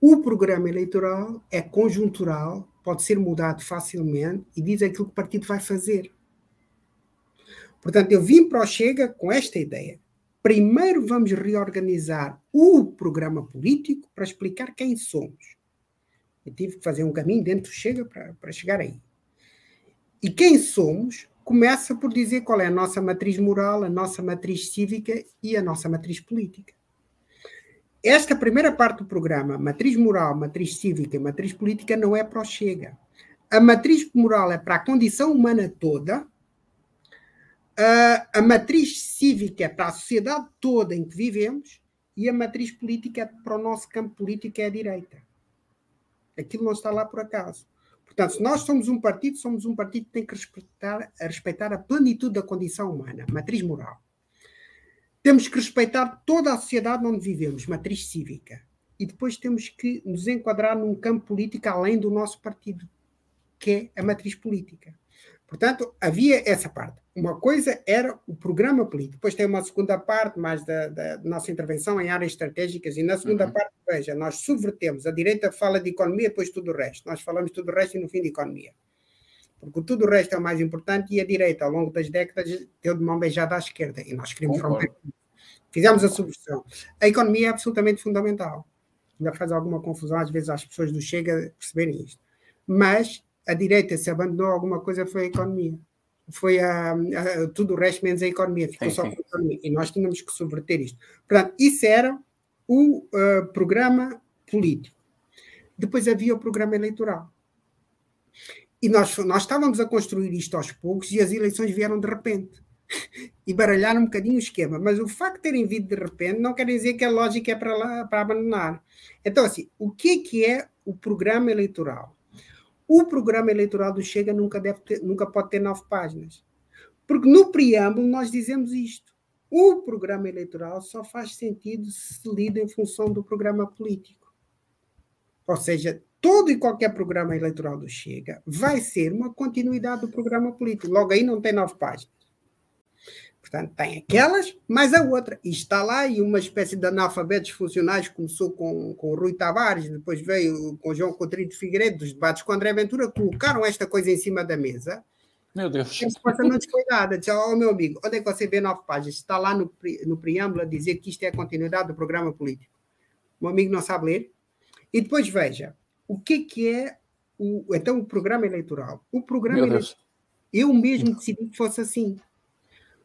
O programa eleitoral é conjuntural, pode ser mudado facilmente e diz aquilo que o partido vai fazer. Portanto, eu vim para o Chega com esta ideia. Primeiro vamos reorganizar o programa político para explicar quem somos. Eu tive que fazer um caminho dentro Chega para, para chegar aí. E quem somos começa por dizer qual é a nossa matriz moral, a nossa matriz cívica e a nossa matriz política. Esta primeira parte do programa, matriz moral, matriz cívica e matriz política, não é para o Chega. A matriz moral é para a condição humana toda, a, a matriz cívica para a sociedade toda em que vivemos e a matriz política para o nosso campo político, é a direita. Aquilo não está lá por acaso. Portanto, se nós somos um partido, somos um partido que tem que respeitar, respeitar a plenitude da condição humana, matriz moral. Temos que respeitar toda a sociedade onde vivemos, matriz cívica. E depois temos que nos enquadrar num campo político além do nosso partido, que é a matriz política. Portanto, havia essa parte. Uma coisa era o programa político. Depois tem uma segunda parte, mais da, da nossa intervenção em áreas estratégicas. E na segunda uhum. parte, veja, nós subvertemos. A direita fala de economia, depois tudo o resto. Nós falamos tudo o resto e no fim de economia. Porque tudo o resto é o mais importante e a direita, ao longo das décadas, deu de mão beijada à esquerda. E nós queremos romper. Fizemos a subversão. A economia é absolutamente fundamental. Ainda faz alguma confusão, às vezes, às pessoas do Chega perceberem isto. Mas a direita se abandonou alguma coisa foi a economia. Foi a, a tudo o resto menos a economia, ficou sim, só com a economia. E nós tínhamos que subverter isto. Portanto, isso era o uh, programa político. Depois havia o programa eleitoral. E nós, nós estávamos a construir isto aos poucos e as eleições vieram de repente. (laughs) e baralharam um bocadinho o esquema. Mas o facto de terem vindo de repente não quer dizer que a lógica é para, lá, para abandonar. Então, assim, o que é, que é o programa eleitoral? O programa eleitoral do Chega nunca, deve ter, nunca pode ter nove páginas. Porque no preâmbulo nós dizemos isto. o programa eleitoral só faz sentido se lido em função do programa político. Ou seja, todo e qualquer programa eleitoral do Chega vai ser uma continuidade do programa político. Logo aí não tem nove páginas. Portanto, tem aquelas, mais a outra. E está lá, e uma espécie de analfabetos funcionais começou com, com o Rui Tavares, depois veio com João Coutinho de Figueiredo, dos debates com André Ventura, colocaram esta coisa em cima da mesa. Meu Deus. A resposta não foi dada. Disse, oh, meu amigo, onde é que você vê nove páginas? Está lá no, no preâmbulo a dizer que isto é a continuidade do programa político. O meu amigo não sabe ler. E depois veja, o que, que é o, então o programa eleitoral? O programa eleitoral, eu mesmo decidi que fosse assim.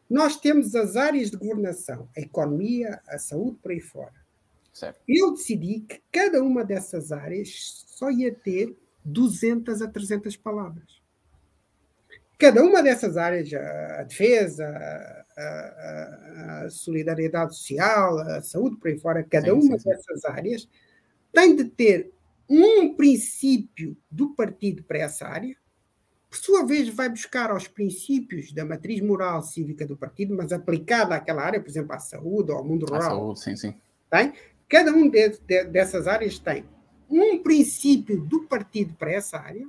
Nós temos as áreas de governação, a economia, a saúde, por aí fora. Certo. Eu decidi que cada uma dessas áreas só ia ter 200 a 300 palavras. Cada uma dessas áreas, a defesa, a, a, a solidariedade social, a saúde, por aí fora, cada sim, uma sim, sim. dessas áreas tem de ter um princípio do partido para essa área, por sua vez, vai buscar aos princípios da matriz moral cívica do partido, mas aplicada àquela área, por exemplo, à saúde ou ao mundo rural. À saúde, sim, sim. Tem? Cada um de, de, dessas áreas tem um princípio do partido para essa área,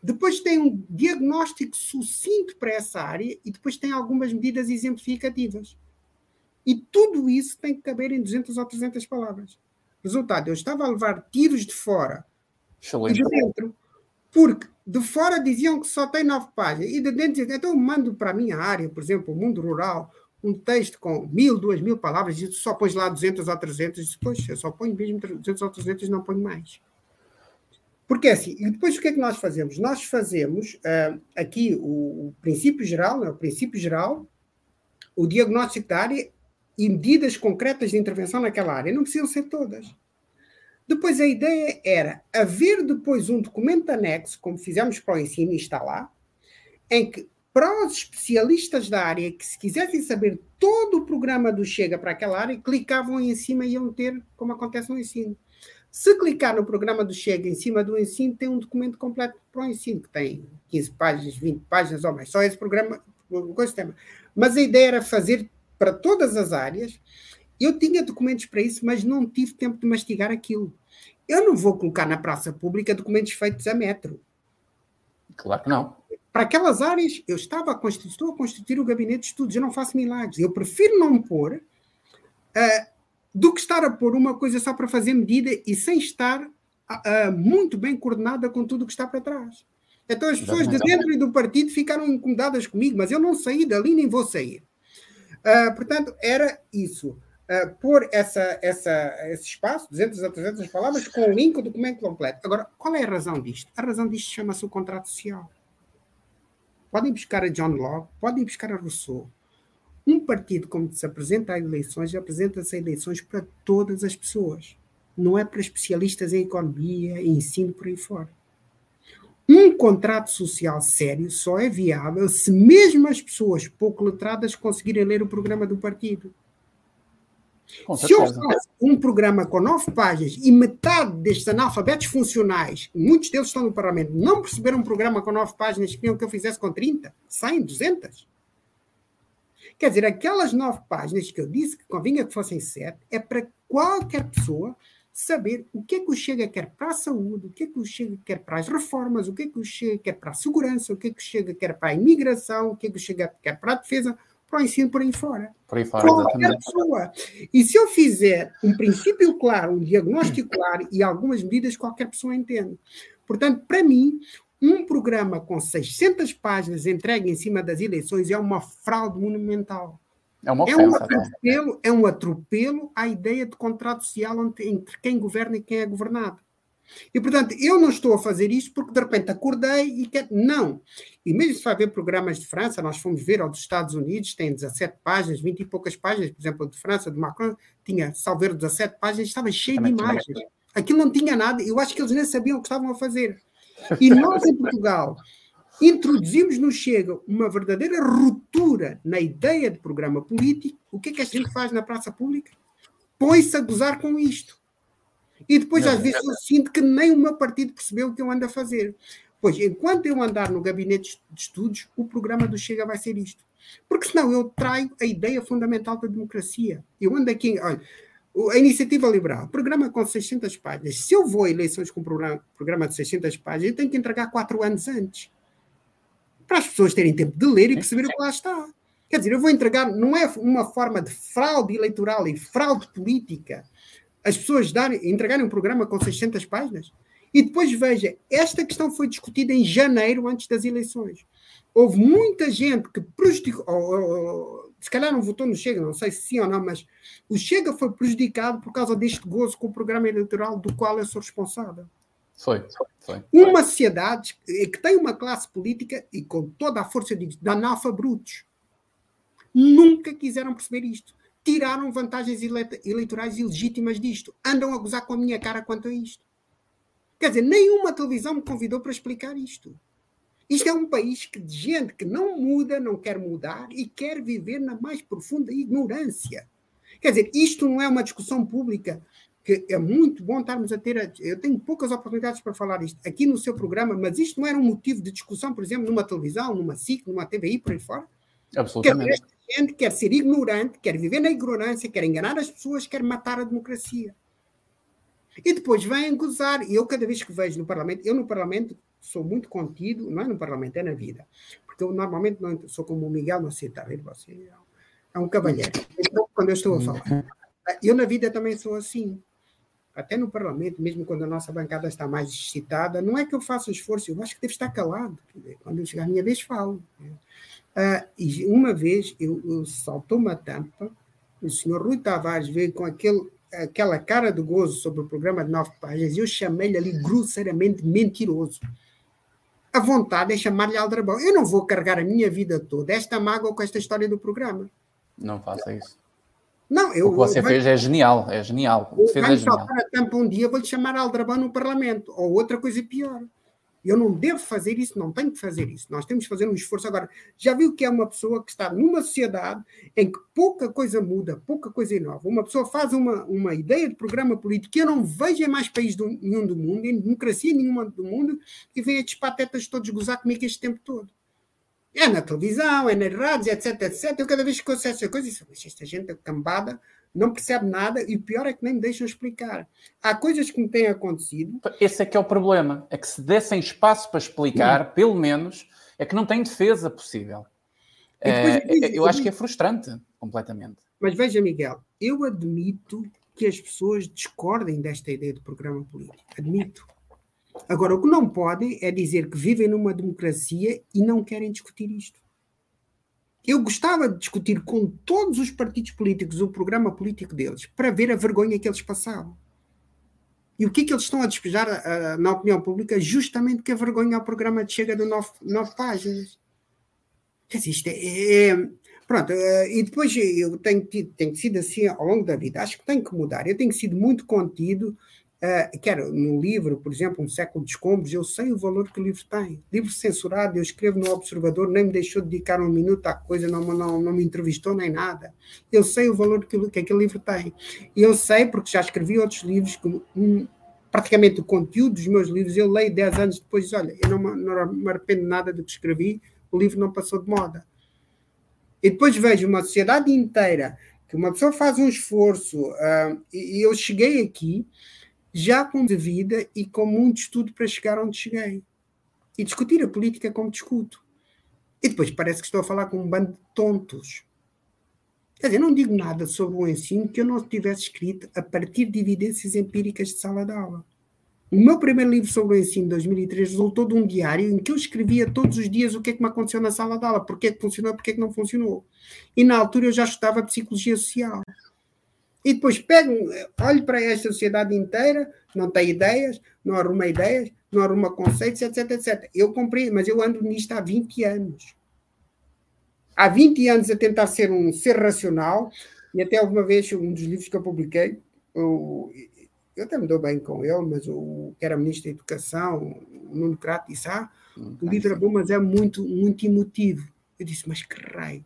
depois tem um diagnóstico sucinto para essa área e depois tem algumas medidas exemplificativas. E tudo isso tem que caber em 200 ou 300 palavras. Resultado, eu estava a levar tiros de fora Excelente. e de dentro, porque de fora diziam que só tem nove páginas, e de dentro diziam, então eu mando para a minha área, por exemplo, o mundo rural, um texto com mil, duas mil palavras, e só pões lá 200 ou 300, e depois eu só ponho mesmo 200 ou 300 não ponho mais. Porque é assim, e depois o que é que nós fazemos? Nós fazemos uh, aqui o, o, princípio geral, é o princípio geral, o diagnóstico da área e medidas concretas de intervenção naquela área. Não precisam ser todas. Depois a ideia era haver depois um documento anexo, como fizemos para o ensino, e está lá, em que para os especialistas da área que se quisessem saber todo o programa do Chega para aquela área, clicavam em cima e iam ter, como acontece no ensino. Se clicar no programa do Chega em cima do ensino, tem um documento completo para o ensino, que tem 15 páginas, 20 páginas ou mais. Só esse programa, coisa tema. Mas a ideia era fazer para todas as áreas eu tinha documentos para isso, mas não tive tempo de mastigar aquilo. Eu não vou colocar na praça pública documentos feitos a metro. Claro que não. Para aquelas áreas, eu estava a constituir, estou a constituir o gabinete de estudos, eu não faço milagres. Eu prefiro não pôr uh, do que estar a pôr uma coisa só para fazer medida e sem estar uh, muito bem coordenada com tudo o que está para trás. Então as pessoas de dentro e do partido ficaram incomodadas comigo, mas eu não saí dali nem vou sair. Uh, portanto, era isso uh, pôr essa, essa, esse espaço, 200 a 300 palavras, com o link o documento completo. Agora, qual é a razão disto? A razão disto chama-se o contrato social. Podem buscar a John Locke, podem buscar a Rousseau. Um partido, como se apresenta a eleições, apresenta-se a eleições para todas as pessoas. Não é para especialistas em economia, em ensino, por aí fora. Um contrato social sério só é viável se mesmo as pessoas pouco letradas conseguirem ler o programa do partido. Se eu faço um programa com nove páginas e metade destes analfabetos funcionais, muitos deles estão no Parlamento, não perceberam um programa com nove páginas que que eu fizesse com 30, saem 200. Quer dizer, aquelas nove páginas que eu disse que convinha que fossem sete, é para qualquer pessoa saber o que é que o Chega quer para a saúde, o que é que o Chega quer para as reformas, o que é que o Chega quer para a segurança, o que é que o Chega quer para a imigração, o que é que o Chega quer para a defesa, para o ensino por aí fora. Por aí fora, Qualquer pessoa. E se eu fizer um princípio claro, um diagnóstico claro e algumas medidas, qualquer pessoa entende. Portanto, para mim, um programa com 600 páginas entregue em cima das eleições é uma fraude monumental. É, ofensa, é um atropelo, é um atropelo à ideia de contrato social entre quem governa e quem é governado. E, portanto, eu não estou a fazer isto porque de repente acordei e quero. Não. E mesmo se vai ver programas de França, nós fomos ver ao dos Estados Unidos, tem 17 páginas, 20 e poucas páginas, por exemplo, de França, de Macron, tinha, salver 17 páginas, estava cheio de imagens. Aquilo não tinha nada, eu acho que eles nem sabiam o que estavam a fazer. (laughs) E nós, em Portugal, introduzimos no Chega uma verdadeira ruptura na ideia de programa político. O que é que a gente faz na praça pública? Põe-se a gozar com isto. E depois, às vezes, eu sinto que nem o meu partido percebeu o que eu ando a fazer. Pois, enquanto eu andar no gabinete de estudos, o programa do Chega vai ser isto. Porque senão eu traio a ideia fundamental da democracia. Eu ando aqui, olha, a iniciativa liberal, programa com 600 páginas. Se eu vou a eleições com um programa, programa de 600 páginas, eu tenho que entregar quatro anos antes. Para as pessoas terem tempo de ler e perceber o que lá está. Quer dizer, eu vou entregar, não é uma forma de fraude eleitoral e fraude política, as pessoas darem, entregarem um programa com 600 páginas? E depois veja, esta questão foi discutida em janeiro, antes das eleições. Houve muita gente que prejudicou, ou, ou, se calhar não votou no Chega, não sei se sim ou não, mas o Chega foi prejudicado por causa deste gozo com o programa eleitoral do qual eu sou responsável. Foi, foi. Uma sociedade que tem uma classe política, e com toda a força de, de analfabrutos, nunca quiseram perceber isto. Tiraram vantagens eleitorais ilegítimas disto. Andam a gozar com a minha cara quanto a isto. Quer dizer, nenhuma televisão me convidou para explicar isto. Isto é um país que, de gente que não muda, não quer mudar e quer viver na mais profunda ignorância. Quer dizer, isto não é uma discussão pública que é muito bom estarmos a ter. Eu tenho poucas oportunidades para falar isto aqui no seu programa, mas isto não era um motivo de discussão, por exemplo, numa televisão, numa SIC, numa TVI, por aí fora. Absolutamente. Quer, quer ser ignorante, quer viver na ignorância, quer enganar as pessoas, quer matar a democracia. E depois vêm gozar. E eu, cada vez que vejo no Parlamento, eu no Parlamento sou muito contido, não é no Parlamento, é na vida. Porque eu normalmente não sou como o Miguel, não sei, está a ver? Você é um cavalheiro. Então, quando eu estou a falar. Eu na vida também sou assim. Até no Parlamento, mesmo quando a nossa bancada está mais excitada, não é que eu faça esforço, eu acho que devo estar calado. Quando eu chegar a minha vez, falo. Uh, e uma vez eu, eu saltou uma tampa, o senhor Rui Tavares veio com aquele aquela cara de gozo sobre o programa de nove páginas, eu chamei-lhe ali grosseiramente mentiroso. A vontade é chamar-lhe aldrabão. Eu não vou carregar a minha vida toda esta mágoa com esta história do programa. Não faça isso. Não, eu, o que você eu, fez é genial, é genial. O fez é genial. a tampa um dia, vou-lhe chamar aldrabão no Parlamento, ou outra coisa pior. Eu não devo fazer isso, não tenho que fazer isso. Nós temos que fazer um esforço. Agora, já viu que é uma pessoa que está numa sociedade em que pouca coisa muda, pouca coisa inova. Uma pessoa faz uma, uma ideia de programa político que eu não vejo em mais país do, nenhum do mundo, em democracia nenhuma do mundo, e vem estes patetas todos gozar comigo este tempo todo. É na televisão, é nas rádios, etc, etc. Eu cada vez que ouço essa coisa, disse, esta gente é cambada, não percebe nada e o pior é que nem me deixam explicar. Há coisas que me têm acontecido. Esse é que é o problema. É que se dessem espaço para explicar, hum. pelo menos, é que não tem defesa possível. É, eu, eu acho que é frustrante, completamente. Mas veja, Miguel, eu admito que as pessoas discordem desta ideia de programa político. Admito. Agora, o que não podem é dizer que vivem numa democracia e não querem discutir isto. Eu gostava de discutir com todos os partidos políticos o programa político deles para ver a vergonha que eles passavam. E o que é que eles estão a despejar uh, na opinião pública? Justamente que a vergonha ao programa de chega de nove, nove páginas. Quer dizer, isto é. é pronto, uh, e depois eu tenho, tenho sido assim ao longo da vida. Acho que tenho que mudar. Eu tenho sido muito contido Uh, quero no livro, por exemplo, Um Século de Escombros, eu sei o valor que o livro tem. Livro censurado, eu escrevo no Observador, nem me deixou dedicar um minuto à coisa, não, não, não me entrevistou nem nada. Eu sei o valor que, que aquele livro tem. E eu sei, porque já escrevi outros livros, que, um, praticamente o conteúdo dos meus livros, eu leio 10 anos depois, olha, eu não, não me arrependo nada do que escrevi, o livro não passou de moda. E depois vejo uma sociedade inteira, que uma pessoa faz um esforço, uh, e eu cheguei aqui já com de vida e com muito estudo para chegar onde cheguei. E discutir a política como discuto. E depois parece que estou a falar com um bando de tontos. Quer dizer, não digo nada sobre o ensino que eu não tivesse escrito a partir de evidências empíricas de sala de aula. O meu primeiro livro sobre o ensino, de 2003, resultou de um diário em que eu escrevia todos os dias o que é que me aconteceu na sala de aula, porque é que funcionou, porque é que não funcionou. E na altura eu já estudava psicologia social. E depois pego, olho para esta sociedade inteira, não tem ideias, não arruma ideias, não arruma conceitos, etc, etc. Eu comprei, mas eu ando nisto há 20 anos. Há 20 anos a tentar ser um ser racional, e até alguma vez, um dos livros que eu publiquei, eu, eu até me dou bem com ele, mas o que era ministro da Educação, o Nuno Crato, disse: Ah, o livro é bom, mas é muito, muito emotivo. Eu disse: Mas que raio!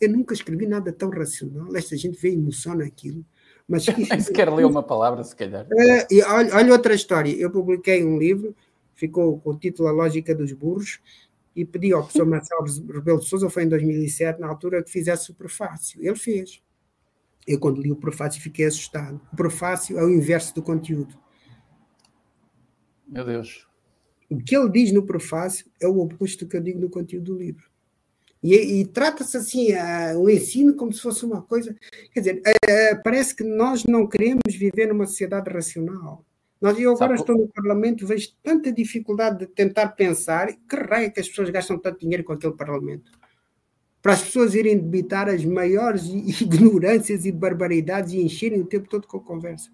Eu nunca escrevi nada tão racional. Esta gente vê emoção naquilo. Mas (laughs) Nem sequer leu uma palavra, se calhar. Uh, e olha, olha, outra história. Eu publiquei um livro, ficou com o título A Lógica dos Burros, e pedi ao professor (laughs) Marcelo Rebelo de Souza, foi em 2007, na altura, que fizesse o prefácio. Ele fez. Eu, quando li o prefácio, fiquei assustado. O prefácio é o inverso do conteúdo. Meu Deus. O que ele diz no prefácio é o oposto do que eu digo no conteúdo do livro. E, e trata-se assim, o ensino como se fosse uma coisa. Quer dizer, parece que nós não queremos viver numa sociedade racional. Nós, eu agora Sabe, estou no Parlamento, vejo tanta dificuldade de tentar pensar que raio é que as pessoas gastam tanto dinheiro com aquele Parlamento. Para as pessoas irem debitar as maiores (laughs) ignorâncias e barbaridades e encherem o tempo todo com conversa.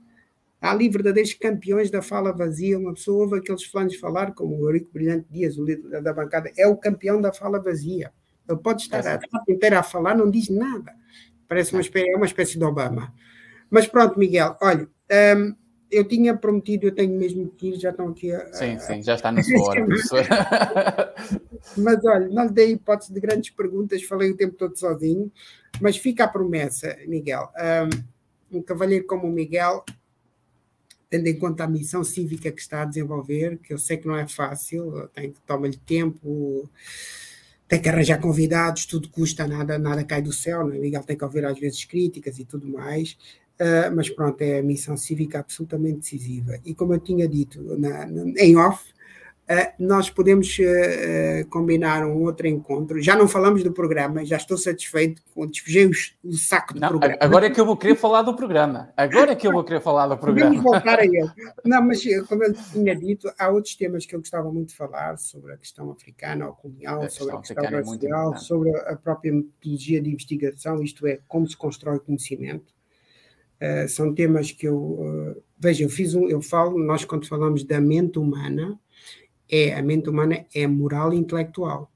Há ali verdadeiros campeões da fala vazia. Uma pessoa ouve aqueles fulanos falar, como o Eurico Brilhante Dias, o líder da bancada, é o campeão da fala vazia. Ele pode estar a tarde inteira a falar, não diz nada. Parece uma espécie, é uma espécie de Obama. Mas pronto, Miguel, olha, um, eu tinha prometido, eu tenho mesmo que ir, já estão aqui a. Sim, sim, já está na (laughs) sua hora, professor. (laughs) mas olha, não lhe dei hipótese de grandes perguntas, falei o tempo todo sozinho, mas fica a promessa, Miguel. Um, um cavalheiro como o Miguel, tendo em conta a missão cívica que está a desenvolver, que eu sei que não é fácil, tem que tomar-lhe tempo, tem que arranjar convidados, tudo custa, nada, nada cai do céu, não é? Miguel tem que ouvir às vezes críticas e tudo mais. Uh, mas pronto, é a missão cívica absolutamente decisiva. E como eu tinha dito na, na, em off, nós podemos uh, combinar um outro encontro. Já não falamos do programa, já estou satisfeito, despejei o, o saco do não, programa. Agora é que eu vou querer falar do programa. Agora é que eu vou querer falar do (laughs) programa. Vamos voltar a ele. Não, mas como eu tinha dito, há outros temas que eu gostava muito de falar sobre a questão africana ou colonial, a sobre a questão é racial, é sobre a própria metodologia de investigação, isto é, como se constrói conhecimento Uh, são temas que eu uh, veja, eu fiz um, eu falo, nós quando falamos da mente humana, é a mente humana é moral e intelectual.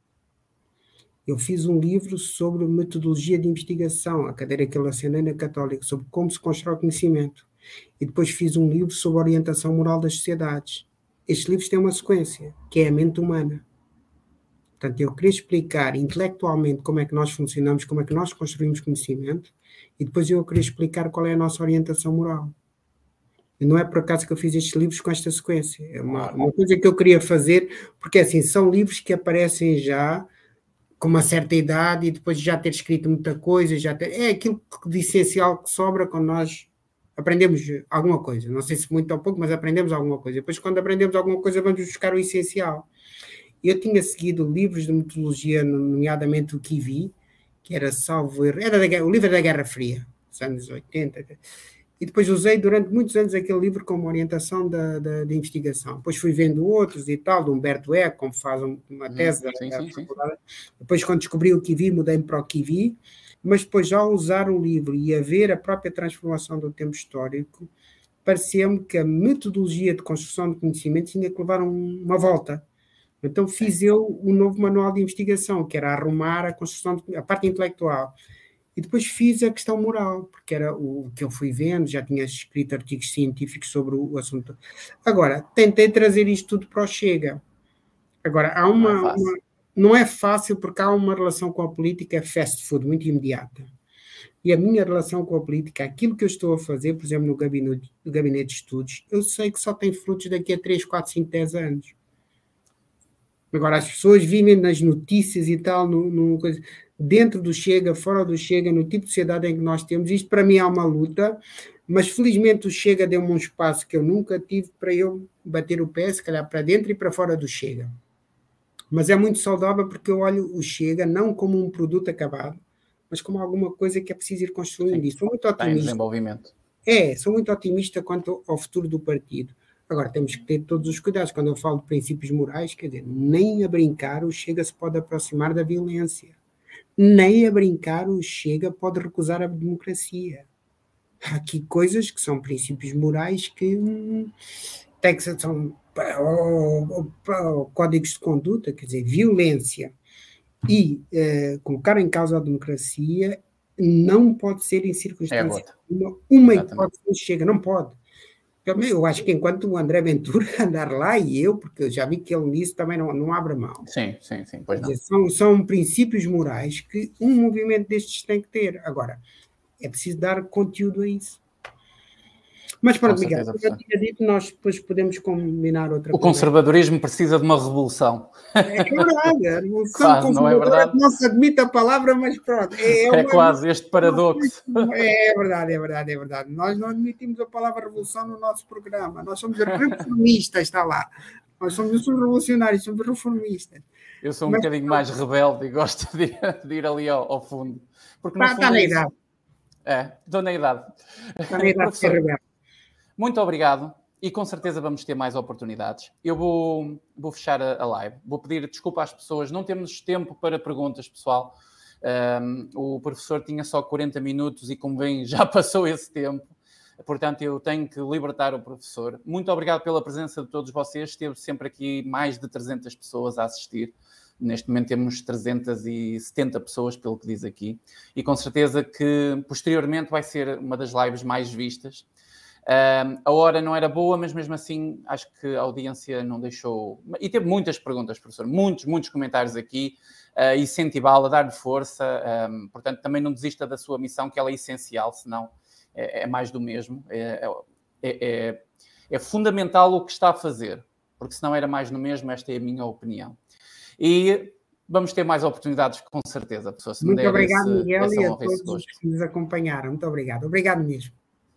Eu fiz um livro sobre metodologia de investigação, a cadeira que eu assinei na Católica, sobre como se constrói o conhecimento. E depois fiz um livro sobre orientação moral das sociedades. Estes livros têm uma sequência, que é a mente humana. Portanto, eu queria explicar intelectualmente como é que nós funcionamos, como é que nós construímos conhecimento, e depois eu queria explicar qual é a nossa orientação moral. E não é por acaso que eu fiz estes livros com esta sequência. É uma, uma coisa que eu queria fazer, porque assim, são livros que aparecem já com uma certa idade e depois de já ter escrito muita coisa, já ter, é aquilo de essencial que sobra quando nós aprendemos alguma coisa. Não sei se muito ou pouco, mas aprendemos alguma coisa. Depois, quando aprendemos alguma coisa, vamos buscar o essencial. Eu tinha seguido livros de metodologia, nomeadamente o Kivi, que era salvo erro, era da, o livro da Guerra Fria, dos anos 80. E depois usei durante muitos anos aquele livro como orientação da, da, da investigação. Depois fui vendo outros e tal, do Humberto Eco, como faz uma hum, tese. Sim, da, sim, sim. Depois, quando descobri o Kivi, mudei-me para o Kivi. Mas depois, ao usar o livro e a ver a própria transformação do tempo histórico, parecia-me que a metodologia de construção de conhecimento tinha que levar um, uma volta. Então fiz eu um novo manual de investigação, que era arrumar a construção, de, a parte intelectual. E depois fiz a questão moral, porque era o que eu fui vendo, já tinha escrito artigos científicos sobre o, assunto. Agora, tentei trazer isto tudo para o Chega. Agora, há uma não, é uma, não é fácil porque há uma relação com a política fast food, muito imediata. E a minha relação com a política, aquilo que eu estou a fazer, por exemplo, no gabinete, no gabinete de estudos, eu sei que só tem frutos daqui a 3, 4, 5, 10 anos. Agora, as pessoas vivem nas notícias e tal, no, no, dentro do Chega, fora do Chega, no tipo de sociedade em que nós temos. Isto para mim é uma luta, mas felizmente o Chega deu-me um espaço que eu nunca tive para eu bater o pé, se calhar para dentro e para fora do Chega. Mas é muito saudável porque eu olho o Chega não como um produto acabado, mas como alguma coisa que é preciso ir construindo. Sim, sou muito otimista. desenvolvimento. É, sou muito otimista quanto ao futuro do partido. Agora, temos que ter todos os cuidados. Quando eu falo de princípios morais, quer dizer, nem a brincar o Chega se pode aproximar da violência. Nem a brincar o Chega pode recusar a democracia. Há aqui coisas que são princípios morais que hum, que são ou, ou, códigos de conduta, quer dizer, violência e eh, colocar em causa a democracia não pode ser em circunstâncias. É uma, uma hipótese chega, não pode. Eu acho que enquanto o André Ventura (laughs) andar lá e eu, porque eu já vi que ele nisso também não, não abre mão. Sim, sim, sim. Pois não. São, são princípios morais que um movimento destes tem que ter. Agora, é preciso dar conteúdo a isso. Mas pronto, Miguel, como eu tinha dito, nós depois podemos combinar outra O conservadorismo precisa de uma revolução. É verdade, (laughs) a revolução não, é verdade? não se admite a palavra, mas pronto. É, é, é quase este paradoxo. (laughs) É verdade, é verdade, é verdade. Nós não admitimos a palavra revolução no nosso programa. Nós somos reformistas, está lá. Nós somos revolucionários, somos reformistas. Eu sou um mas, bocadinho mais rebelde e gosto de ir, (laughs) de ir ali ao, ao, fundo. Porque está, está na é idade. É, estou na idade. Está na idade de ser rebelde. Muito obrigado e com certeza vamos ter mais oportunidades. Eu vou, vou fechar a, a live. Vou pedir desculpa às pessoas. Não temos tempo para perguntas, pessoal. Um, o professor tinha só 40 minutos e, como bem, (laughs) já passou esse tempo. Portanto, eu tenho que libertar o professor. Muito obrigado pela presença de todos vocês. Esteve sempre aqui mais de 300 pessoas a assistir. Neste momento temos 370 pessoas, pelo que diz aqui. E com certeza que posteriormente vai ser uma das lives mais vistas a hora não era boa, mas mesmo assim acho que a audiência não deixou. E teve muitas perguntas, professor, muitos, muitos comentários aqui, uh, incentivá-la, dar-lhe força. Um, portanto, também não desista da sua missão, que ela é essencial, senão é, é mais do mesmo. É, é, é, é, fundamental o que está a fazer, porque senão era mais do mesmo, esta é a minha opinião. E vamos ter mais oportunidades, com certeza, professor. Muito obrigado, esse, Miguel, e a todos que nos acompanharam. Muito obrigado. Obrigado mesmo.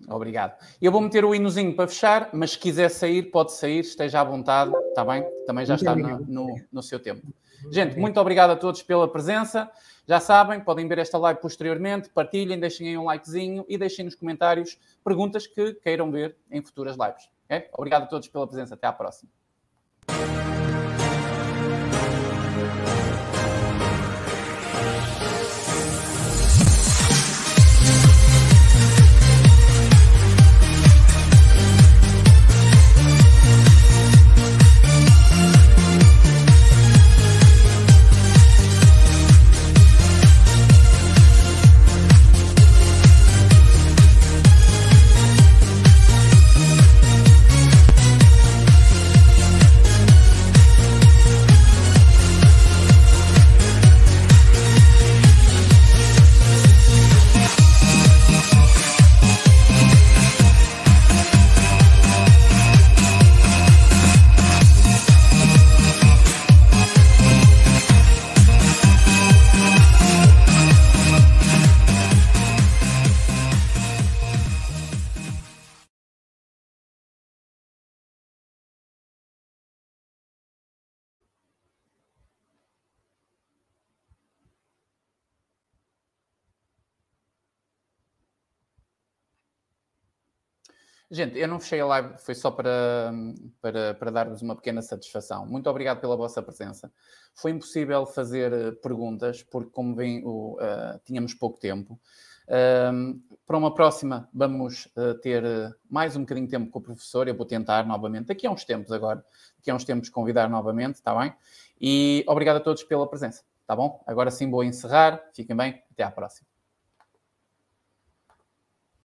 Obrigado. Eu vou meter o hinozinho para fechar, mas se quiser sair, pode sair, esteja à vontade, está bem? Também já está no, no, no, seu tempo. Gente, muito obrigado a todos pela presença. Já sabem, podem ver esta live posteriormente, partilhem, deixem aí um likezinho e deixem nos comentários perguntas que queiram ver em futuras lives. Okay? Obrigado a todos pela presença. Até à próxima. Gente, eu não fechei a live, foi só para, para, para dar-vos uma pequena satisfação. Muito obrigado pela vossa presença. Foi impossível fazer eh, perguntas, porque, como bem, o, uh, tínhamos pouco tempo. Para uma próxima, vamos uh, ter mais um bocadinho de tempo com o professor. Eu vou tentar novamente, daqui a uns tempos agora, daqui a uns tempos, convidar novamente, está bem? E obrigado a todos pela presença, está bom? Agora sim vou encerrar. Fiquem bem, até à próxima.